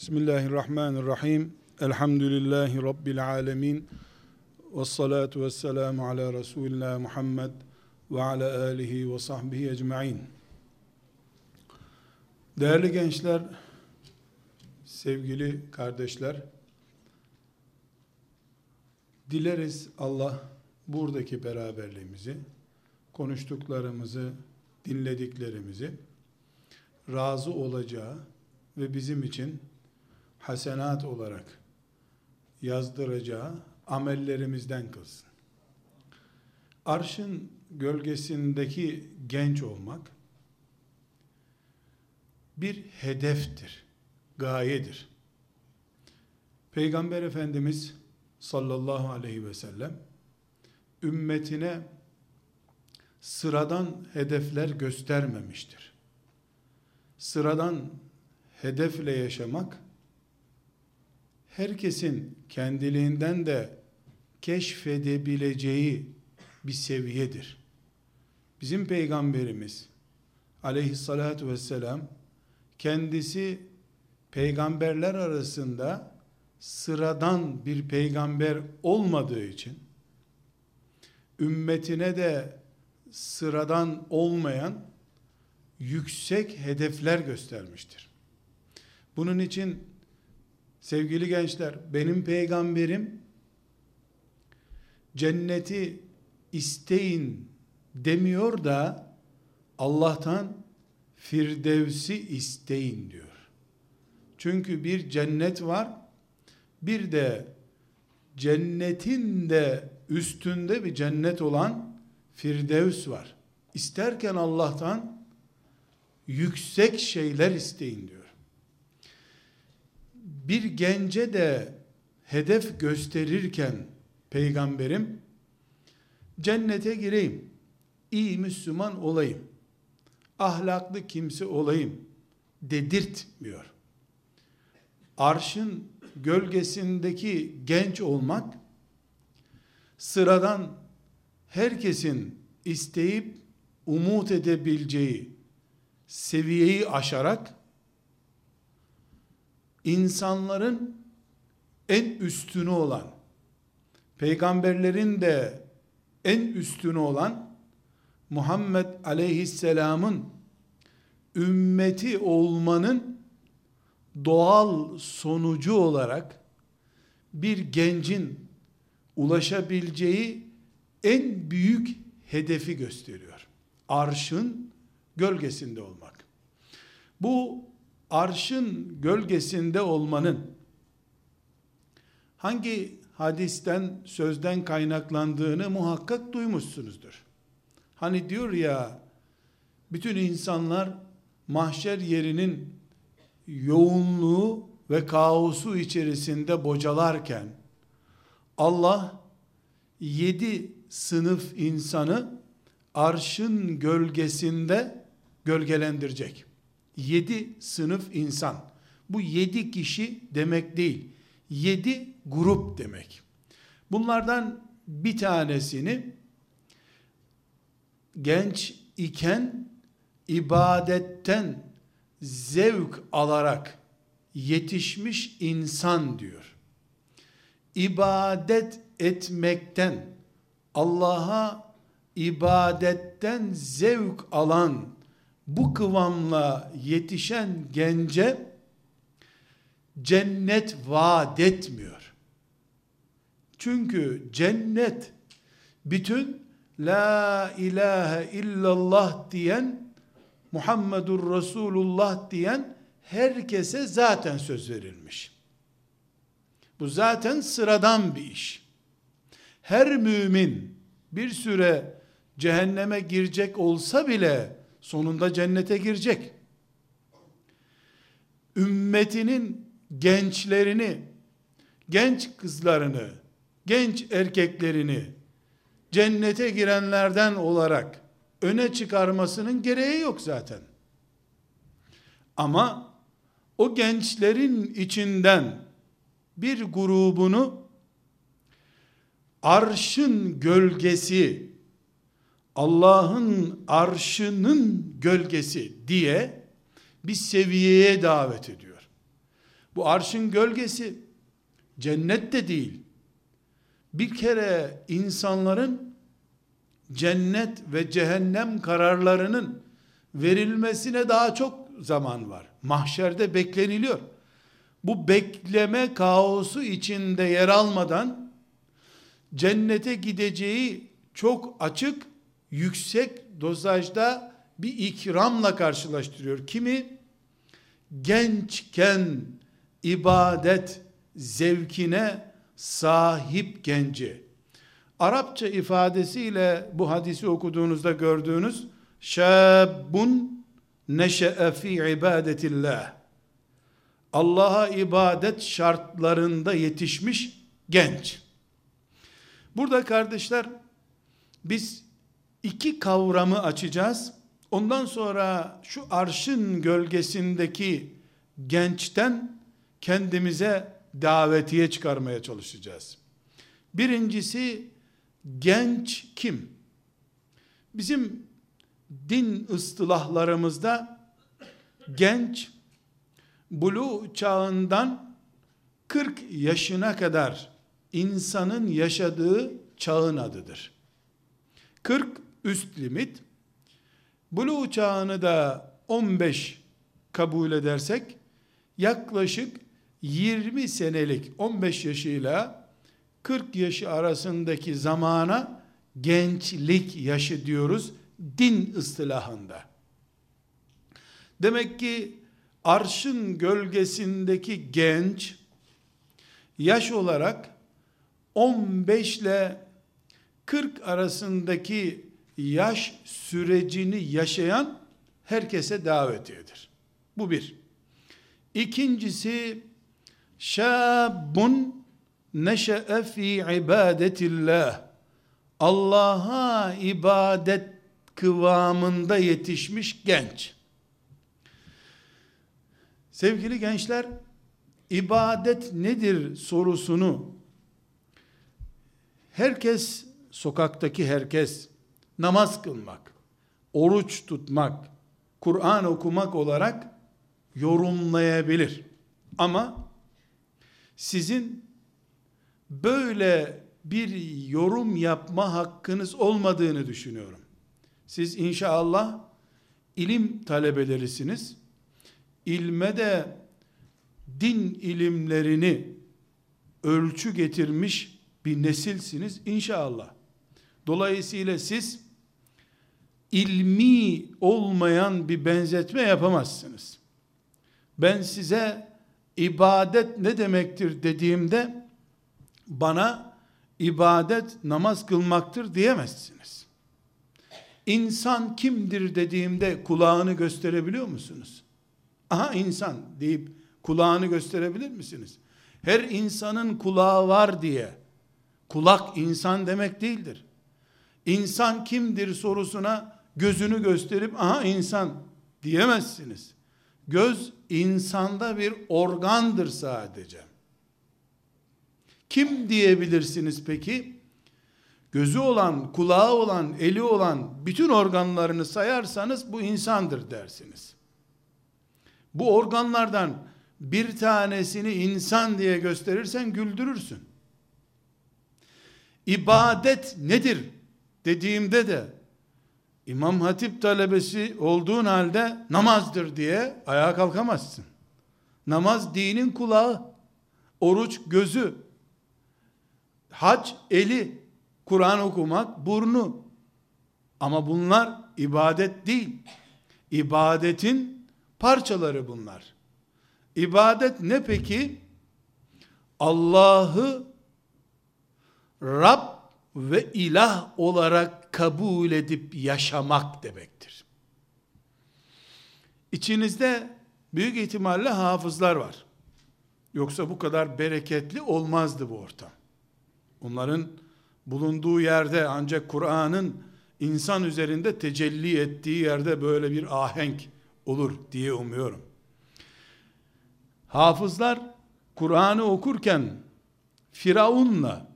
Bismillahirrahmanirrahim. Elhamdülillahi Rabbil alemin. Ve salatu ve selamu ala Resulina Muhammed ve ala alihi ve sahbihi ecma'in. Değerli gençler, sevgili kardeşler, dileriz Allah buradaki beraberliğimizi, konuştuklarımızı, dinlediklerimizi razı olacağı ve bizim için hasenat olarak yazdıracağı amellerimizden kılsın. Arşın gölgesindeki genç olmak bir hedeftir, gayedir. Peygamber Efendimiz sallallahu aleyhi ve sellem ümmetine sıradan hedefler göstermemiştir. Sıradan hedefle yaşamak herkesin kendiliğinden de keşfedebileceği bir seviyedir. Bizim peygamberimiz aleyhissalatu vesselam kendisi peygamberler arasında sıradan bir peygamber olmadığı için ümmetine de sıradan olmayan yüksek hedefler göstermiştir. Bunun için sevgili gençler benim peygamberim cenneti isteyin demiyor da Allah'tan Firdevsi isteyin diyor. Çünkü bir cennet var, bir de cennetin de üstünde bir cennet olan Firdevs var. İsterken Allah'tan yüksek şeyler isteyin diyor. Bir gence de hedef gösterirken peygamberim cennete gireyim, iyi Müslüman olayım, ahlaklı kimse olayım dedirtmiyor. Arşın gölgesindeki genç olmak sıradan herkesin isteyip umut edebileceği seviyeyi aşarak insanların en üstünü olan peygamberlerin de en üstünü olan Muhammed aleyhisselamın ümmeti olmanın doğal sonucu olarak bir gencin ulaşabileceği en büyük hedefi gösteriyor. Arşın gölgesinde olmak. Bu arşın gölgesinde olmanın hangi hadisten, sözden kaynaklandığını muhakkak duymuşsunuzdur. Hani diyor ya, bütün insanlar mahşer yerinin yoğunluğu ve kaosu içerisinde bocalarken, Allah yedi sınıf insanı arşın gölgesinde gölgelendirecek. Yedi sınıf insan. Bu yedi kişi demek değil. Yedi grup demek. Bunlardan bir tanesini genç iken ibadetten zevk alarak yetişmiş insan diyor. İbadet etmekten Allah'a ibadetten zevk alan bu kıvamla yetişen gence cennet vaat etmiyor. Çünkü cennet bütün la ilahe illallah diyen Muhammedur Resulullah diyen herkese zaten söz verilmiş. Bu zaten sıradan bir iş. Her mümin bir süre cehenneme girecek olsa bile sonunda cennete girecek. Ümmetinin gençlerini, genç kızlarını, genç erkeklerini cennete girenlerden olarak öne çıkarmasının gereği yok zaten. Ama o gençlerin içinden bir grubunu arşın gölgesi Allah'ın arşının gölgesi diye bir seviyeye davet ediyor. Bu arşın gölgesi cennet de değil. Bir kere insanların cennet ve cehennem kararlarının verilmesine daha çok zaman var. Mahşerde bekleniliyor. Bu bekleme kaosu içinde yer almadan cennete gideceği çok açık, yüksek dozajda bir ikramla karşılaştırıyor. Kimi gençken ibadet zevkine sahip genci. Arapça ifadesiyle bu hadisi okuduğunuzda gördüğünüz şabun neşe'e fi ibadetillah. Allah'a ibadet şartlarında yetişmiş genç. Burada kardeşler biz iki kavramı açacağız. Ondan sonra şu arşın gölgesindeki gençten kendimize davetiye çıkarmaya çalışacağız. Birincisi genç kim? Bizim din ıstılahlarımızda genç bulu çağından 40 yaşına kadar insanın yaşadığı çağın adıdır. 40 üst limit. Bulu çağını da 15 kabul edersek yaklaşık 20 senelik 15 yaşıyla 40 yaşı arasındaki zamana gençlik yaşı diyoruz din ıstılahında. Demek ki arşın gölgesindeki genç yaş olarak 15 ile 40 arasındaki yaş sürecini yaşayan herkese davetiyedir. Bu bir. İkincisi şabun neşe'e fi ibadetillah Allah'a ibadet kıvamında yetişmiş genç. Sevgili gençler, ibadet nedir sorusunu herkes, sokaktaki herkes namaz kılmak, oruç tutmak, Kur'an okumak olarak yorumlayabilir. Ama sizin böyle bir yorum yapma hakkınız olmadığını düşünüyorum. Siz inşallah ilim talebelerisiniz. İlme de din ilimlerini ölçü getirmiş bir nesilsiniz inşallah. Dolayısıyla siz ilmi olmayan bir benzetme yapamazsınız. Ben size ibadet ne demektir dediğimde bana ibadet namaz kılmaktır diyemezsiniz. İnsan kimdir dediğimde kulağını gösterebiliyor musunuz? Aha insan deyip kulağını gösterebilir misiniz? Her insanın kulağı var diye kulak insan demek değildir. İnsan kimdir sorusuna gözünü gösterip aha insan diyemezsiniz. Göz insanda bir organdır sadece. Kim diyebilirsiniz peki? Gözü olan, kulağı olan, eli olan bütün organlarını sayarsanız bu insandır dersiniz. Bu organlardan bir tanesini insan diye gösterirsen güldürürsün. İbadet nedir dediğimde de İmam Hatip talebesi olduğun halde namazdır diye ayağa kalkamazsın. Namaz dinin kulağı, oruç gözü, hac eli, Kur'an okumak burnu. Ama bunlar ibadet değil. İbadetin parçaları bunlar. İbadet ne peki? Allah'ı Rab ve ilah olarak kabul edip yaşamak demektir. İçinizde büyük ihtimalle hafızlar var. Yoksa bu kadar bereketli olmazdı bu ortam. Onların bulunduğu yerde ancak Kur'an'ın insan üzerinde tecelli ettiği yerde böyle bir ahenk olur diye umuyorum. Hafızlar Kur'an'ı okurken Firavun'la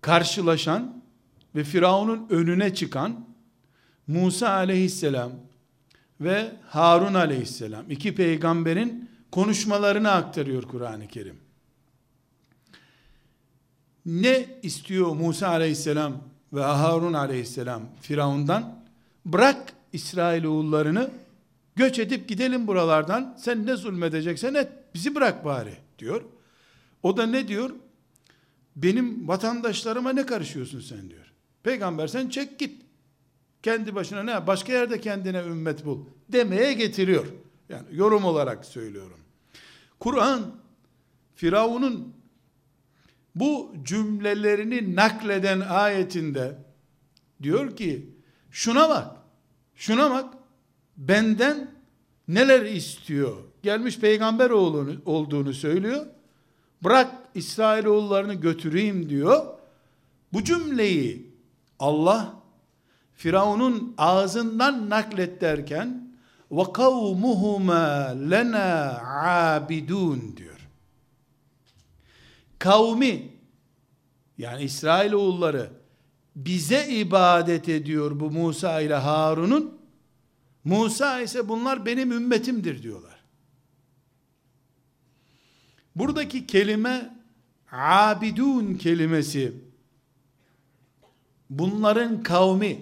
karşılaşan ve Firavun'un önüne çıkan Musa aleyhisselam ve Harun aleyhisselam iki peygamberin konuşmalarını aktarıyor Kur'an-ı Kerim. Ne istiyor Musa aleyhisselam ve Harun aleyhisselam Firavundan? Bırak İsrailoğullarını göç edip gidelim buralardan. Sen ne zulmedeceksen et bizi bırak bari diyor. O da ne diyor? Benim vatandaşlarıma ne karışıyorsun sen diyor. Peygamber sen çek git. Kendi başına ne başka yerde kendine ümmet bul demeye getiriyor. Yani yorum olarak söylüyorum. Kur'an Firavun'un bu cümlelerini nakleden ayetinde diyor ki şuna bak şuna bak benden neler istiyor gelmiş peygamber oğlunu, olduğunu söylüyor bırak İsrailoğullarını götüreyim diyor bu cümleyi Allah Firavun'un ağzından naklet derken ve kavmuhuma lena abidun diyor. Kavmi yani İsrailoğulları bize ibadet ediyor bu Musa ile Harun'un. Musa ise bunlar benim ümmetimdir diyorlar. Buradaki kelime abidun kelimesi bunların kavmi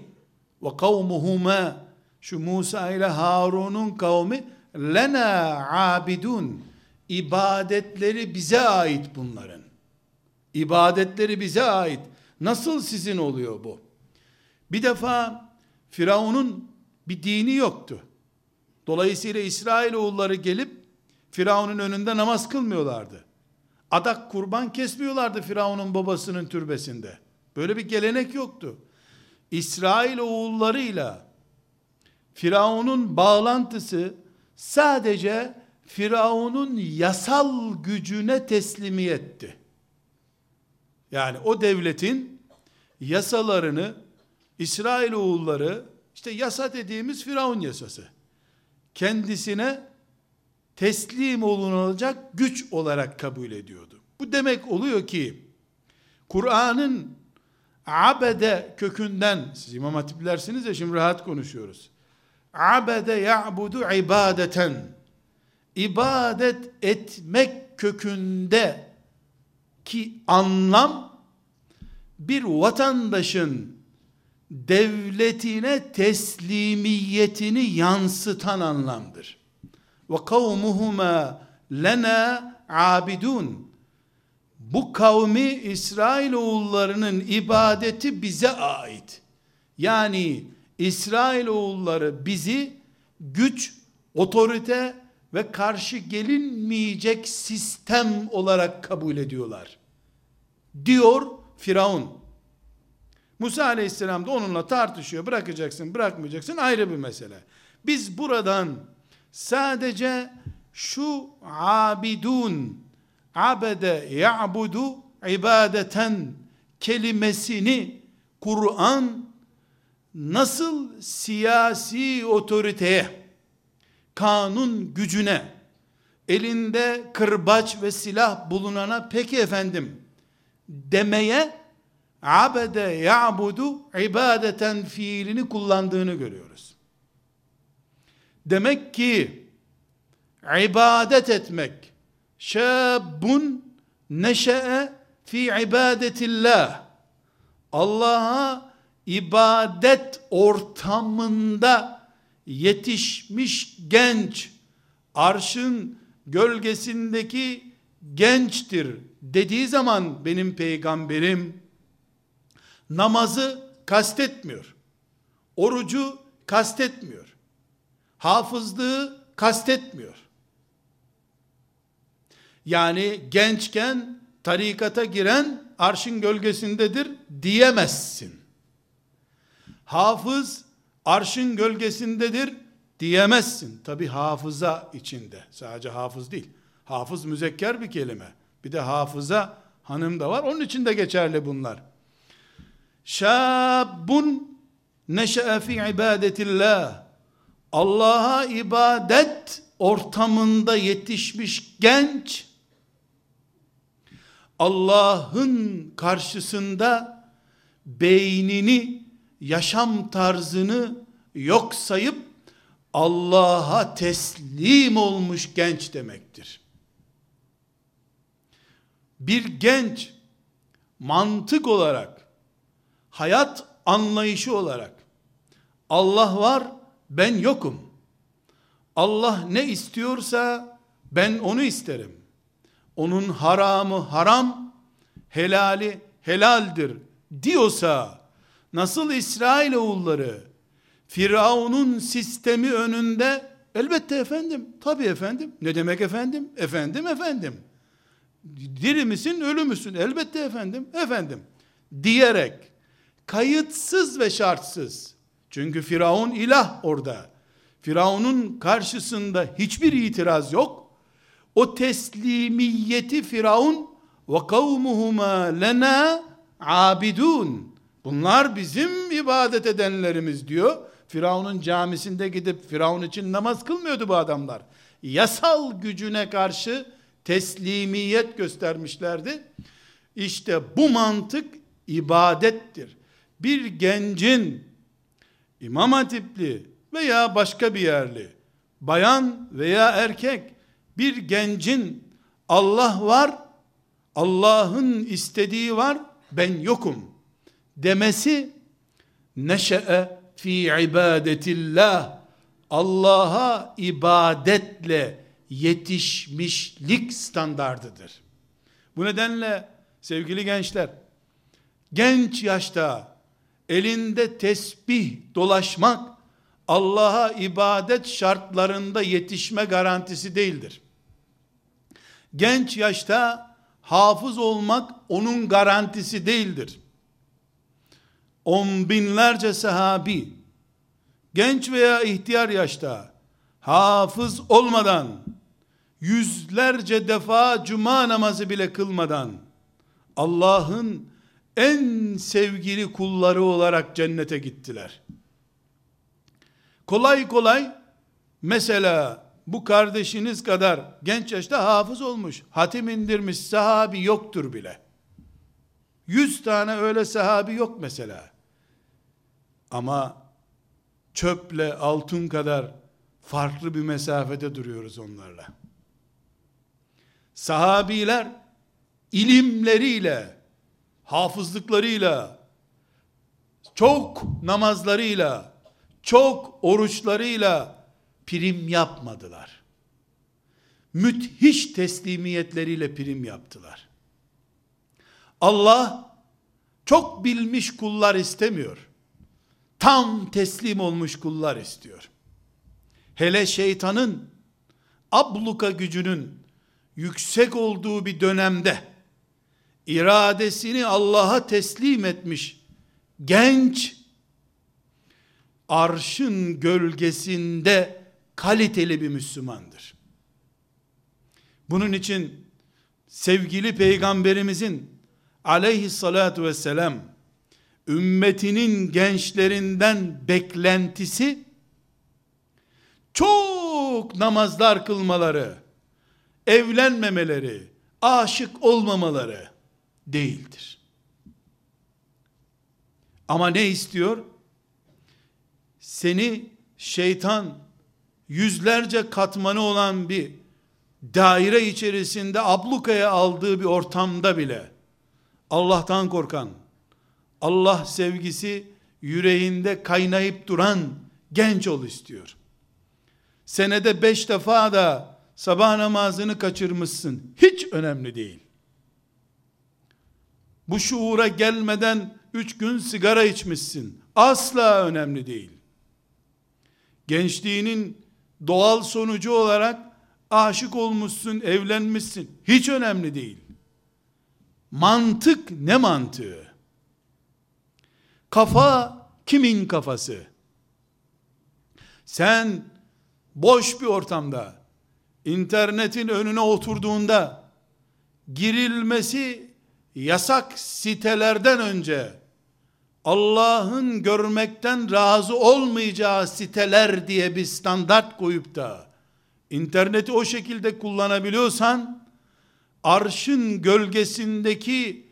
ve kavmuhuma şu Musa ile Harun'un kavmi lena abidun ibadetleri bize ait bunların. İbadetleri bize ait. Nasıl sizin oluyor bu? Bir defa Firavun'un bir dini yoktu. Dolayısıyla İsrailoğulları gelip Firavun'un önünde namaz kılmıyorlardı. Adak kurban kesmiyorlardı Firavun'un babasının türbesinde. Böyle bir gelenek yoktu. İsrail oğullarıyla Firavun'un bağlantısı sadece Firavun'un yasal gücüne teslimiyetti. Yani o devletin yasalarını İsrail oğulları işte yasa dediğimiz Firavun yasası kendisine teslim olunacak güç olarak kabul ediyordu. Bu demek oluyor ki Kur'an'ın abede kökünden siz imam hatiplersiniz ya şimdi rahat konuşuyoruz. Abede ya'budu ibadeten ibadet etmek kökünde ki anlam bir vatandaşın devletine teslimiyetini yansıtan anlamdır. Ve kavmuhuma lena abidun bu kavmi İsrail oğullarının ibadeti bize ait. Yani İsrail oğulları bizi güç, otorite ve karşı gelinmeyecek sistem olarak kabul ediyorlar. Diyor Firavun. Musa aleyhisselam da onunla tartışıyor. Bırakacaksın, bırakmayacaksın ayrı bir mesele. Biz buradan sadece şu abidun abede ya'budu ibadeten kelimesini Kur'an nasıl siyasi otoriteye, kanun gücüne, elinde kırbaç ve silah bulunana peki efendim demeye abede ya'budu ibadeten fiilini kullandığını görüyoruz. Demek ki ibadet etmek şabun neşe'e fi ibadetillah Allah'a ibadet ortamında yetişmiş genç arşın gölgesindeki gençtir dediği zaman benim peygamberim namazı kastetmiyor. Orucu kastetmiyor. Hafızlığı kastetmiyor. Yani gençken tarikata giren arşın gölgesindedir diyemezsin. Hafız arşın gölgesindedir diyemezsin. Tabi hafıza içinde. Sadece hafız değil. Hafız müzekker bir kelime. Bir de hafıza hanım da var. Onun için de geçerli bunlar. Şabun neşe'e fi ibadetillah. Allah'a ibadet ortamında yetişmiş genç Allah'ın karşısında beynini, yaşam tarzını yok sayıp Allah'a teslim olmuş genç demektir. Bir genç mantık olarak, hayat anlayışı olarak Allah var, ben yokum. Allah ne istiyorsa ben onu isterim. Onun haramı haram, helali helaldir diyorsa nasıl İsrail oğulları Firavun'un sistemi önünde elbette efendim, tabi efendim. Ne demek efendim? Efendim efendim. Diri misin, ölü müsün? Elbette efendim, efendim. Diyerek kayıtsız ve şartsız. Çünkü Firavun ilah orada. Firavun'un karşısında hiçbir itiraz yok. O teslimiyeti Firavun ve kavmuhuma lena abidun. Bunlar bizim ibadet edenlerimiz diyor. Firavun'un camisinde gidip Firavun için namaz kılmıyordu bu adamlar. Yasal gücüne karşı teslimiyet göstermişlerdi. İşte bu mantık ibadettir. Bir gencin İmam Hatipli veya başka bir yerli bayan veya erkek bir gencin Allah var Allah'ın istediği var ben yokum demesi neşe'e fi ibadetillah Allah'a ibadetle yetişmişlik standardıdır. Bu nedenle sevgili gençler genç yaşta elinde tesbih dolaşmak Allah'a ibadet şartlarında yetişme garantisi değildir. Genç yaşta hafız olmak onun garantisi değildir. On binlerce sahabi genç veya ihtiyar yaşta hafız olmadan yüzlerce defa cuma namazı bile kılmadan Allah'ın en sevgili kulları olarak cennete gittiler. Kolay kolay mesela bu kardeşiniz kadar genç yaşta hafız olmuş, hatim indirmiş sahabi yoktur bile. Yüz tane öyle sahabi yok mesela. Ama çöple altın kadar farklı bir mesafede duruyoruz onlarla. Sahabiler ilimleriyle, hafızlıklarıyla, çok namazlarıyla, çok oruçlarıyla prim yapmadılar. Müthiş teslimiyetleriyle prim yaptılar. Allah çok bilmiş kullar istemiyor. Tam teslim olmuş kullar istiyor. Hele şeytanın abluka gücünün yüksek olduğu bir dönemde iradesini Allah'a teslim etmiş genç arşın gölgesinde kaliteli bir Müslümandır. Bunun için sevgili peygamberimizin aleyhissalatu vesselam ümmetinin gençlerinden beklentisi çok namazlar kılmaları, evlenmemeleri, aşık olmamaları değildir. Ama ne istiyor? Seni şeytan yüzlerce katmanı olan bir daire içerisinde ablukaya aldığı bir ortamda bile Allah'tan korkan, Allah sevgisi yüreğinde kaynayıp duran genç ol istiyor. Senede beş defa da sabah namazını kaçırmışsın. Hiç önemli değil. Bu şuura gelmeden üç gün sigara içmişsin. Asla önemli değil. Gençliğinin doğal sonucu olarak aşık olmuşsun, evlenmişsin. Hiç önemli değil. Mantık ne mantığı? Kafa kimin kafası? Sen boş bir ortamda internetin önüne oturduğunda girilmesi yasak sitelerden önce Allah'ın görmekten razı olmayacağı siteler diye bir standart koyup da interneti o şekilde kullanabiliyorsan arşın gölgesindeki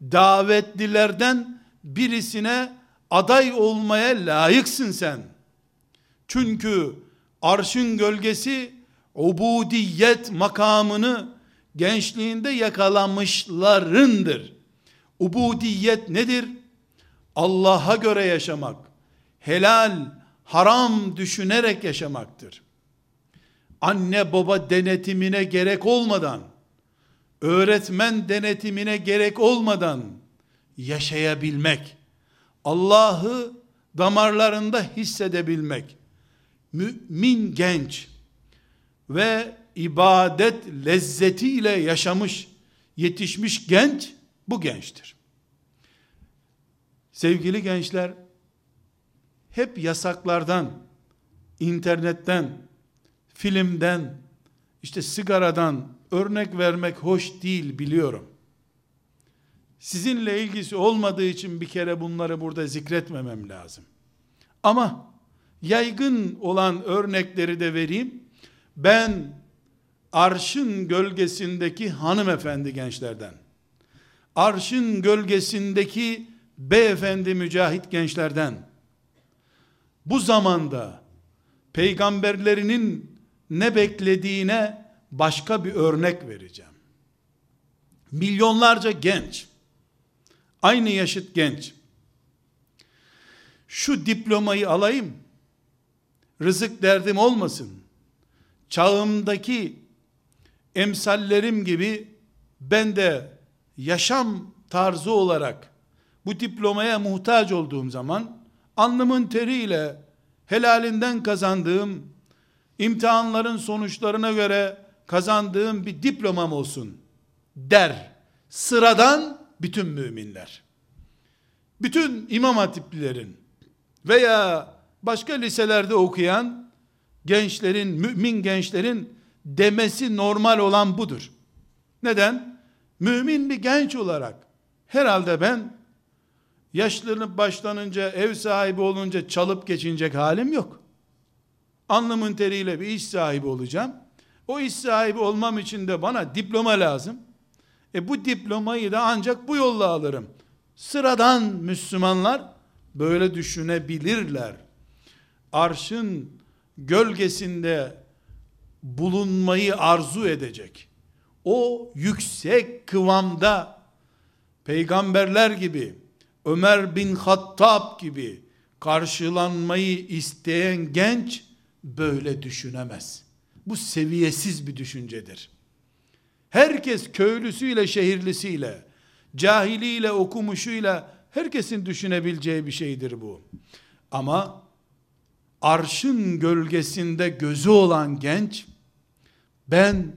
davetlilerden birisine aday olmaya layıksın sen. Çünkü arşın gölgesi ubudiyet makamını gençliğinde yakalamışlarındır. Ubudiyet nedir? Allah'a göre yaşamak, helal, haram düşünerek yaşamaktır. Anne baba denetimine gerek olmadan, öğretmen denetimine gerek olmadan yaşayabilmek, Allah'ı damarlarında hissedebilmek, mümin genç ve ibadet lezzetiyle yaşamış, yetişmiş genç bu gençtir. Sevgili gençler, hep yasaklardan, internetten, filmden, işte sigaradan örnek vermek hoş değil biliyorum. Sizinle ilgisi olmadığı için bir kere bunları burada zikretmemem lazım. Ama yaygın olan örnekleri de vereyim. Ben arşın gölgesindeki hanımefendi gençlerden, arşın gölgesindeki beyefendi mücahit gençlerden, bu zamanda peygamberlerinin ne beklediğine başka bir örnek vereceğim. Milyonlarca genç, aynı yaşıt genç, şu diplomayı alayım, rızık derdim olmasın, çağımdaki emsallerim gibi ben de yaşam tarzı olarak bu diplomaya muhtaç olduğum zaman alnımın teriyle helalinden kazandığım imtihanların sonuçlarına göre kazandığım bir diplomam olsun der. Sıradan bütün müminler. Bütün imam hatiplilerin veya başka liselerde okuyan gençlerin, mümin gençlerin demesi normal olan budur. Neden? Mümin bir genç olarak herhalde ben yaşlanıp başlanınca ev sahibi olunca çalıp geçinecek halim yok. Alnımın teriyle bir iş sahibi olacağım. O iş sahibi olmam için de bana diploma lazım. E bu diplomayı da ancak bu yolla alırım. Sıradan Müslümanlar böyle düşünebilirler. Arşın gölgesinde bulunmayı arzu edecek. O yüksek kıvamda peygamberler gibi, Ömer bin Hattab gibi karşılanmayı isteyen genç böyle düşünemez. Bu seviyesiz bir düşüncedir. Herkes köylüsüyle, şehirlisiyle, cahiliyle, okumuşuyla herkesin düşünebileceği bir şeydir bu. Ama arşın gölgesinde gözü olan genç ben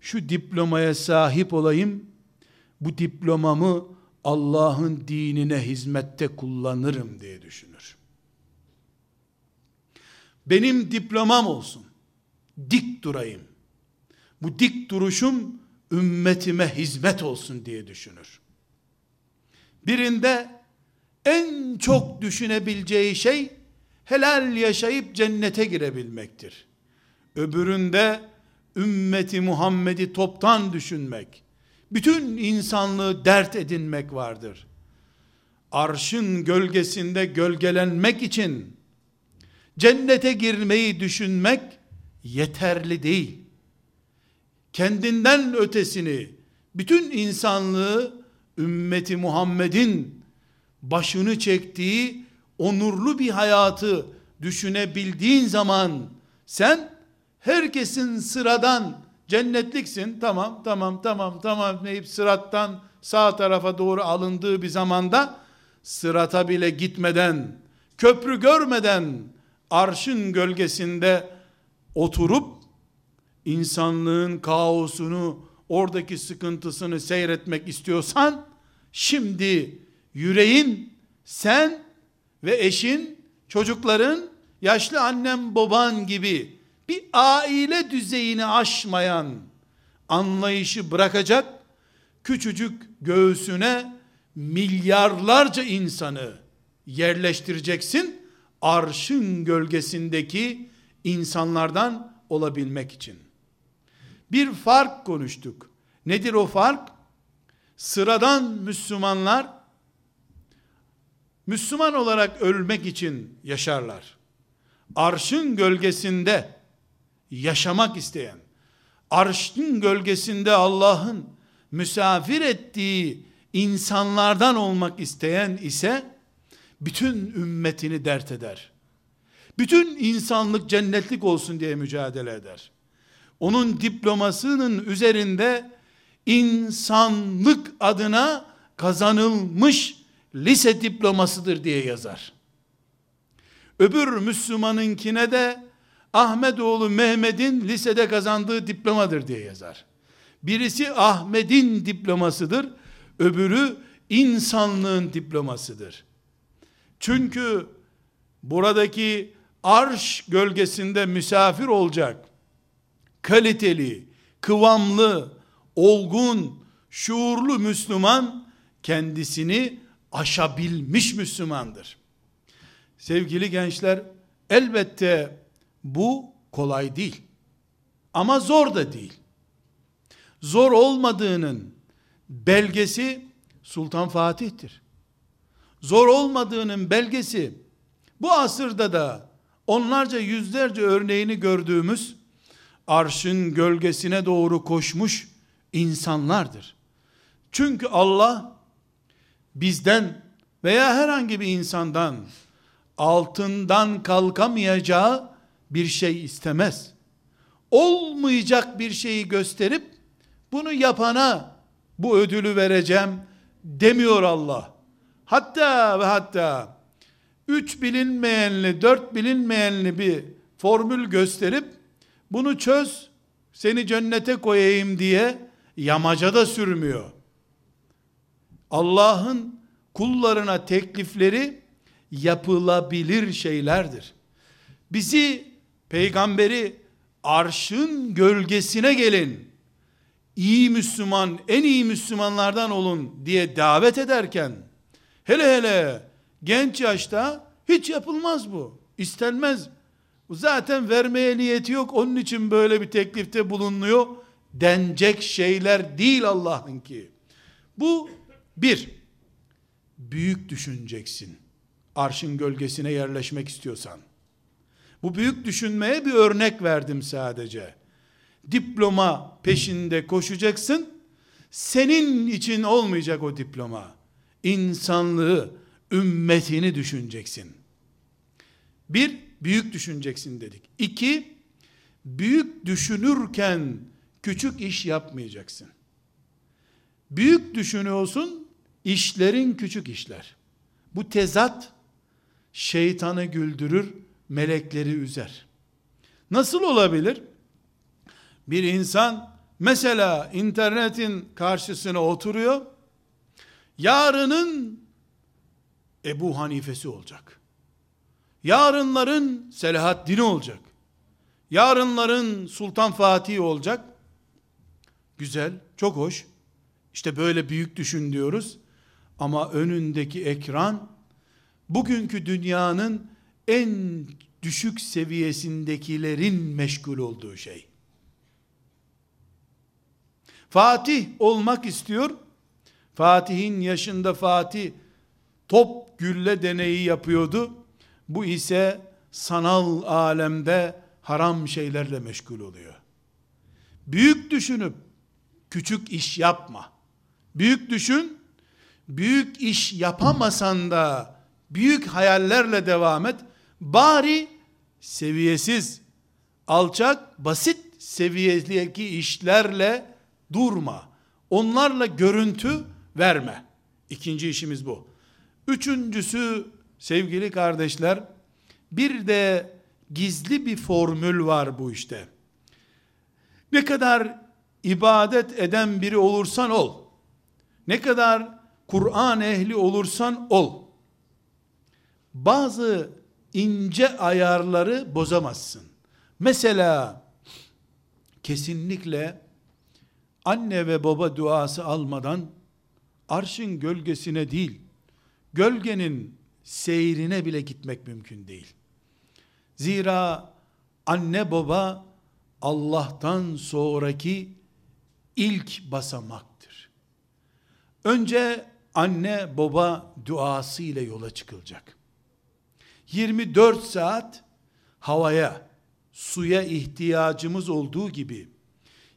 şu diplomaya sahip olayım bu diplomamı Allah'ın dinine hizmette kullanırım diye düşünür. Benim diplomam olsun. Dik durayım. Bu dik duruşum ümmetime hizmet olsun diye düşünür. Birinde en çok düşünebileceği şey helal yaşayıp cennete girebilmektir. Öbüründe ümmeti Muhammed'i toptan düşünmek, bütün insanlığı dert edinmek vardır. Arşın gölgesinde gölgelenmek için cennete girmeyi düşünmek yeterli değil. Kendinden ötesini, bütün insanlığı ümmeti Muhammed'in başını çektiği onurlu bir hayatı düşünebildiğin zaman sen herkesin sıradan cennetliksin tamam tamam tamam tamam deyip sırattan sağ tarafa doğru alındığı bir zamanda sırata bile gitmeden köprü görmeden arşın gölgesinde oturup insanlığın kaosunu oradaki sıkıntısını seyretmek istiyorsan şimdi yüreğin sen ve eşin çocukların yaşlı annem baban gibi bir aile düzeyini aşmayan anlayışı bırakacak, küçücük göğsüne milyarlarca insanı yerleştireceksin, arşın gölgesindeki insanlardan olabilmek için. Bir fark konuştuk. Nedir o fark? Sıradan Müslümanlar Müslüman olarak ölmek için yaşarlar. arşın gölgesinde yaşamak isteyen, arşın gölgesinde Allah'ın misafir ettiği insanlardan olmak isteyen ise bütün ümmetini dert eder. Bütün insanlık cennetlik olsun diye mücadele eder. Onun diplomasının üzerinde insanlık adına kazanılmış lise diplomasıdır diye yazar. Öbür Müslümanınkine de Ahmetoğlu Mehmet'in lisede kazandığı diplomadır diye yazar. Birisi Ahmet'in diplomasıdır, öbürü insanlığın diplomasıdır. Çünkü buradaki arş gölgesinde misafir olacak kaliteli, kıvamlı, olgun, şuurlu Müslüman kendisini aşabilmiş Müslümandır. Sevgili gençler, elbette bu kolay değil. Ama zor da değil. Zor olmadığının belgesi Sultan Fatih'tir. Zor olmadığının belgesi bu asırda da onlarca yüzlerce örneğini gördüğümüz arşın gölgesine doğru koşmuş insanlardır. Çünkü Allah bizden veya herhangi bir insandan altından kalkamayacağı bir şey istemez. Olmayacak bir şeyi gösterip bunu yapana bu ödülü vereceğim demiyor Allah. Hatta ve hatta üç bilinmeyenli, dört bilinmeyenli bir formül gösterip bunu çöz, seni cennete koyayım diye yamaca da sürmüyor. Allah'ın kullarına teklifleri yapılabilir şeylerdir. Bizi peygamberi arşın gölgesine gelin. iyi Müslüman, en iyi Müslümanlardan olun diye davet ederken hele hele genç yaşta hiç yapılmaz bu. İstenmez. Zaten vermeye niyeti yok. Onun için böyle bir teklifte bulunuyor. Denecek şeyler değil Allah'ın ki. Bu bir, büyük düşüneceksin. Arşın gölgesine yerleşmek istiyorsan. Bu büyük düşünmeye bir örnek verdim sadece. Diploma peşinde koşacaksın. Senin için olmayacak o diploma. İnsanlığı, ümmetini düşüneceksin. Bir, büyük düşüneceksin dedik. İki, büyük düşünürken küçük iş yapmayacaksın. Büyük düşünüyorsun, işlerin küçük işler. Bu tezat şeytanı güldürür, melekleri üzer. Nasıl olabilir? Bir insan mesela internetin karşısına oturuyor. Yarının Ebu Hanifesi olacak. Yarınların Selahaddin olacak. Yarınların Sultan Fatih olacak. Güzel, çok hoş. İşte böyle büyük düşün diyoruz. Ama önündeki ekran bugünkü dünyanın en düşük seviyesindekilerin meşgul olduğu şey. Fatih olmak istiyor. Fatih'in yaşında Fatih top gülle deneyi yapıyordu. Bu ise sanal alemde haram şeylerle meşgul oluyor. Büyük düşünüp küçük iş yapma. Büyük düşün, büyük iş yapamasan da büyük hayallerle devam et. Bari seviyesiz, alçak, basit seviyedeki işlerle durma. Onlarla görüntü verme. İkinci işimiz bu. Üçüncüsü sevgili kardeşler bir de gizli bir formül var bu işte. Ne kadar ibadet eden biri olursan ol. Ne kadar Kur'an ehli olursan ol. Bazı ince ayarları bozamazsın. Mesela kesinlikle anne ve baba duası almadan arşın gölgesine değil, gölgenin seyrine bile gitmek mümkün değil. Zira anne baba Allah'tan sonraki ilk basamaktır. Önce anne baba duası ile yola çıkılacak. 24 saat havaya, suya ihtiyacımız olduğu gibi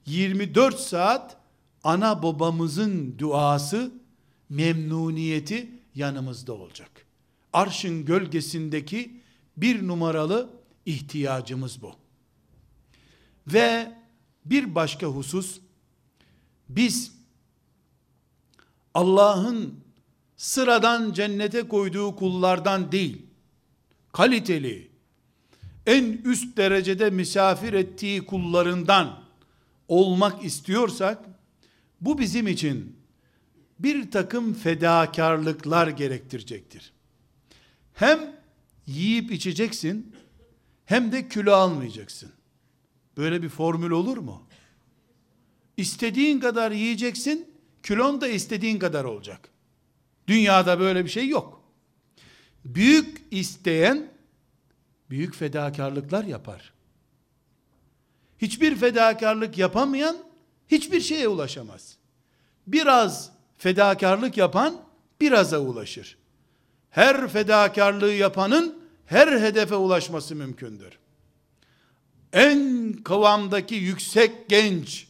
24 saat ana babamızın duası, memnuniyeti yanımızda olacak. Arşın gölgesindeki bir numaralı ihtiyacımız bu. Ve bir başka husus, biz Allah'ın sıradan cennete koyduğu kullardan değil, kaliteli, en üst derecede misafir ettiği kullarından olmak istiyorsak, bu bizim için bir takım fedakarlıklar gerektirecektir. Hem yiyip içeceksin, hem de kilo almayacaksın. Böyle bir formül olur mu? İstediğin kadar yiyeceksin, kilon da istediğin kadar olacak. Dünyada böyle bir şey yok. Büyük isteyen büyük fedakarlıklar yapar. Hiçbir fedakarlık yapamayan hiçbir şeye ulaşamaz. Biraz fedakarlık yapan biraza ulaşır. Her fedakarlığı yapanın her hedefe ulaşması mümkündür. En kıvamdaki yüksek genç,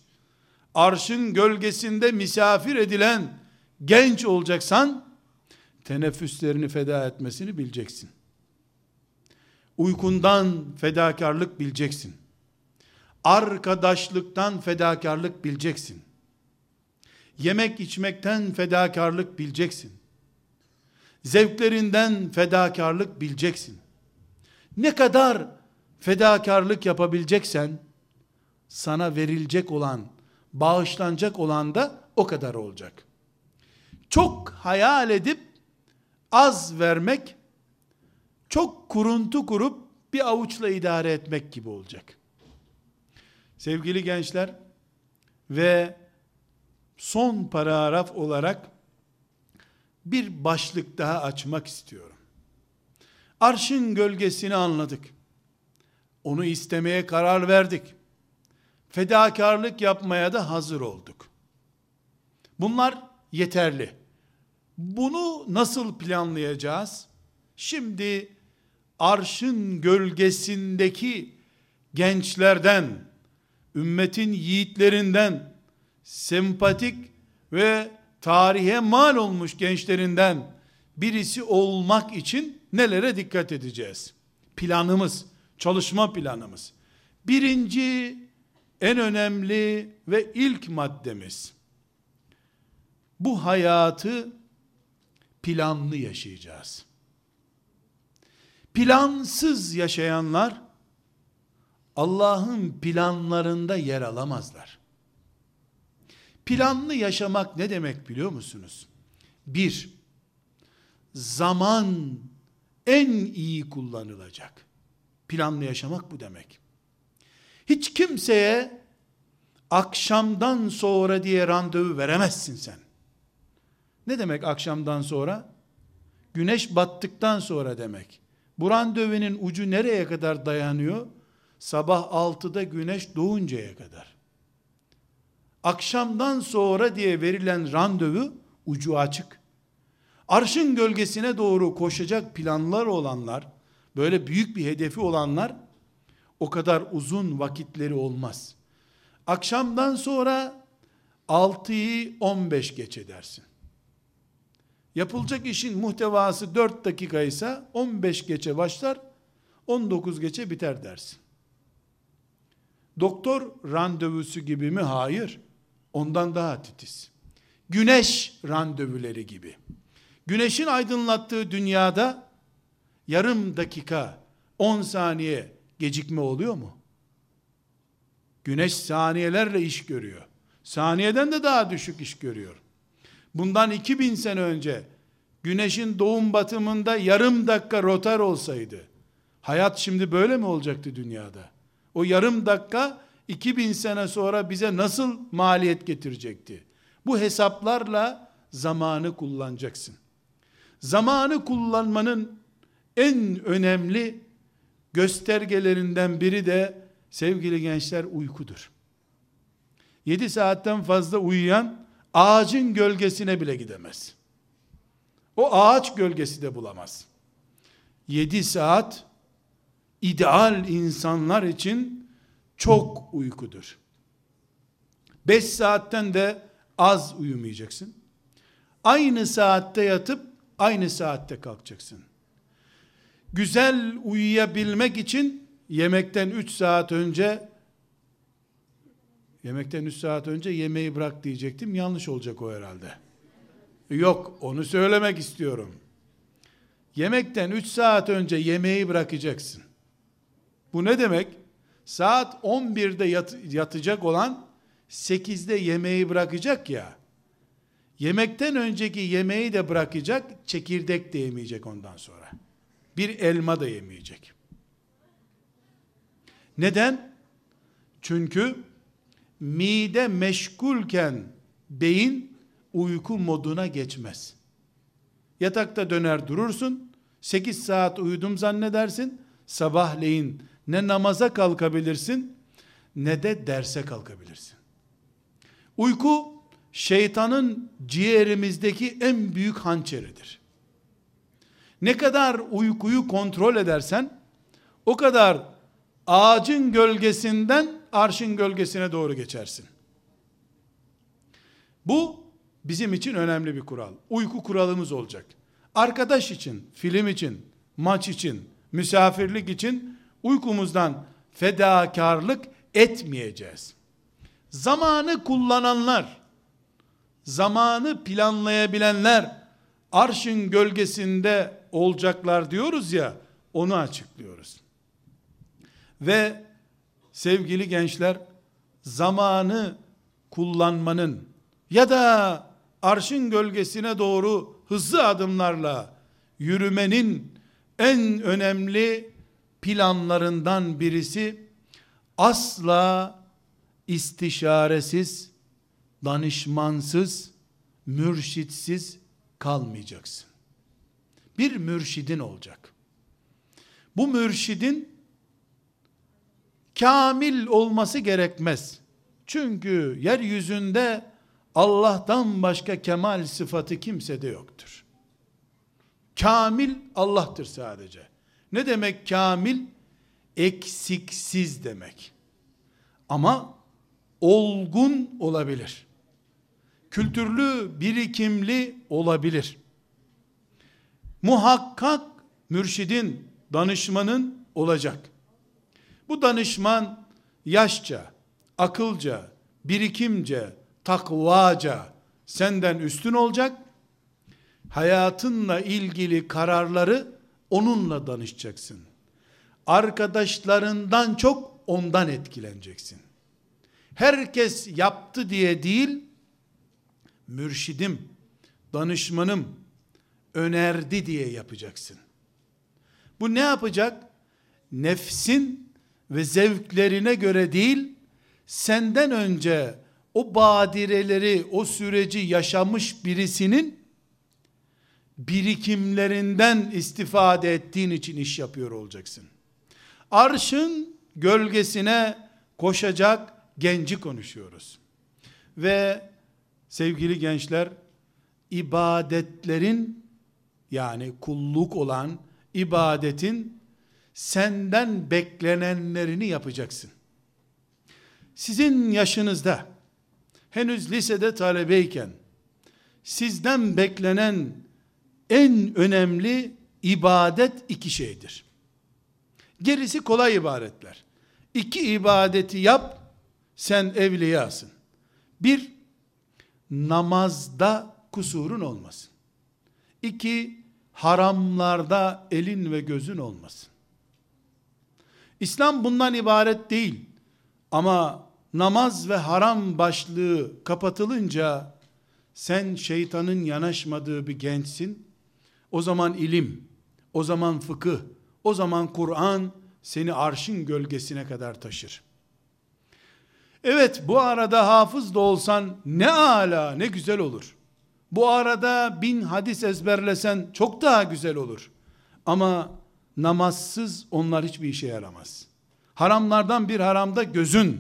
arşın gölgesinde misafir edilen genç olacaksan, teneffüslerini feda etmesini bileceksin. Uykundan fedakarlık bileceksin. Arkadaşlıktan fedakarlık bileceksin. Yemek içmekten fedakarlık bileceksin. Zevklerinden fedakarlık bileceksin. Ne kadar fedakarlık yapabileceksen, sana verilecek olan, bağışlanacak olan da o kadar olacak. Çok hayal edip, az vermek, çok kuruntu kurup, bir avuçla idare etmek gibi olacak. Sevgili gençler, ve son paragraf olarak, bir başlık daha açmak istiyorum. Arşın gölgesini anladık. Onu istemeye karar verdik. Fedakarlık yapmaya da hazır olduk. Bunlar yeterli. Bunu nasıl planlayacağız? Şimdi arşın gölgesindeki gençlerden, ümmetin yiğitlerinden, sempatik ve tarihe mal olmuş gençlerinden birisi olmak için nelere dikkat edeceğiz? Planımız, çalışma planımız. Birinci, en önemli ve ilk maddemiz, bu hayatı planlı yaşayacağız. Plansız yaşayanlar, Allah'ın planlarında yer alamazlar. Planlı yaşamak ne demek biliyor musunuz? Bir, zaman en iyi kullanılacak. Planlı yaşamak bu demek. Hiç kimseye akşamdan sonra diye randevu veremezsin sen. Ne demek akşamdan sonra? Güneş battıktan sonra demek. Bu randevunun ucu nereye kadar dayanıyor? Sabah 6'da güneş doğuncaya kadar akşamdan sonra diye verilen randevu ucu açık. Arşın gölgesine doğru koşacak planlar olanlar, böyle büyük bir hedefi olanlar, o kadar uzun vakitleri olmaz. Akşamdan sonra 6'yı 15 geç edersin. Yapılacak işin muhtevası 4 dakika ise 15 geçe başlar, 19 geçe biter dersin. Doktor randevusu gibi mi? Hayır ondan daha titiz. Güneş randevuları gibi. Güneşin aydınlattığı dünyada yarım dakika, 10 saniye gecikme oluyor mu? Güneş saniyelerle iş görüyor. Saniyeden de daha düşük iş görüyor. Bundan 2000 sene önce güneşin doğum batımında yarım dakika rotar olsaydı hayat şimdi böyle mi olacaktı dünyada? O yarım dakika 2000 sene sonra bize nasıl maliyet getirecekti? Bu hesaplarla zamanı kullanacaksın. Zamanı kullanmanın en önemli göstergelerinden biri de sevgili gençler uykudur. 7 saatten fazla uyuyan ağacın gölgesine bile gidemez. O ağaç gölgesi de bulamaz. 7 saat ideal insanlar için çok uykudur. 5 saatten de az uyumayacaksın. Aynı saatte yatıp aynı saatte kalkacaksın. Güzel uyuyabilmek için yemekten 3 saat önce yemekten 3 saat önce yemeği bırak diyecektim. Yanlış olacak o herhalde. Yok, onu söylemek istiyorum. Yemekten 3 saat önce yemeği bırakacaksın. Bu ne demek? Saat 11'de yat, yatacak olan 8'de yemeği bırakacak ya. Yemekten önceki yemeği de bırakacak, çekirdek de yemeyecek ondan sonra. Bir elma da yemeyecek. Neden? Çünkü mide meşgulken beyin uyku moduna geçmez. Yatakta döner durursun, 8 saat uyudum zannedersin, sabahleyin ne namaza kalkabilirsin ne de derse kalkabilirsin. Uyku şeytanın ciğerimizdeki en büyük hançeridir. Ne kadar uykuyu kontrol edersen o kadar ağacın gölgesinden arşın gölgesine doğru geçersin. Bu bizim için önemli bir kural. Uyku kuralımız olacak. Arkadaş için, film için, maç için, misafirlik için uykumuzdan fedakarlık etmeyeceğiz. Zamanı kullananlar, zamanı planlayabilenler arşın gölgesinde olacaklar diyoruz ya, onu açıklıyoruz. Ve sevgili gençler, zamanı kullanmanın ya da arşın gölgesine doğru hızlı adımlarla yürümenin en önemli planlarından birisi asla istişaresiz, danışmansız, mürşitsiz kalmayacaksın. Bir mürşidin olacak. Bu mürşidin kamil olması gerekmez. Çünkü yeryüzünde Allah'tan başka kemal sıfatı kimsede yoktur. Kamil Allah'tır sadece. Ne demek kamil? Eksiksiz demek. Ama olgun olabilir. Kültürlü, birikimli olabilir. Muhakkak mürşidin, danışmanın olacak. Bu danışman yaşça, akılca, birikimce, takvaca senden üstün olacak. Hayatınla ilgili kararları onunla danışacaksın. Arkadaşlarından çok ondan etkileneceksin. Herkes yaptı diye değil, mürşidim, danışmanım önerdi diye yapacaksın. Bu ne yapacak? Nefsin ve zevklerine göre değil, senden önce o badireleri, o süreci yaşamış birisinin birikimlerinden istifade ettiğin için iş yapıyor olacaksın. Arşın gölgesine koşacak genci konuşuyoruz. Ve sevgili gençler, ibadetlerin yani kulluk olan ibadetin senden beklenenlerini yapacaksın. Sizin yaşınızda henüz lisede talebeyken sizden beklenen en önemli ibadet iki şeydir. Gerisi kolay ibadetler. İki ibadeti yap, sen evliyasın. Bir, namazda kusurun olmasın. İki, haramlarda elin ve gözün olmasın. İslam bundan ibaret değil. Ama namaz ve haram başlığı kapatılınca sen şeytanın yanaşmadığı bir gençsin. O zaman ilim, o zaman fıkıh, o zaman Kur'an seni arşın gölgesine kadar taşır. Evet bu arada hafız da olsan ne ala ne güzel olur. Bu arada bin hadis ezberlesen çok daha güzel olur. Ama namazsız onlar hiçbir işe yaramaz. Haramlardan bir haramda gözün,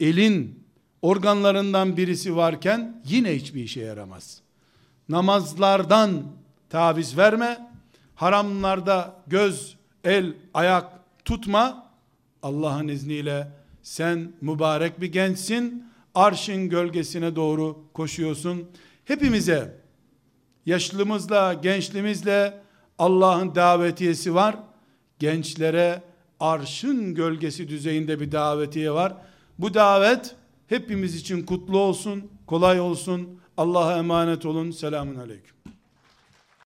elin, organlarından birisi varken yine hiçbir işe yaramaz. Namazlardan taviz verme, haramlarda göz, el, ayak tutma. Allah'ın izniyle sen mübarek bir gençsin. Arşın gölgesine doğru koşuyorsun. Hepimize yaşlımızla, gençliğimizle Allah'ın davetiyesi var. Gençlere arşın gölgesi düzeyinde bir davetiye var. Bu davet hepimiz için kutlu olsun, kolay olsun. Allah'a emanet olun. Selamun Aleyküm.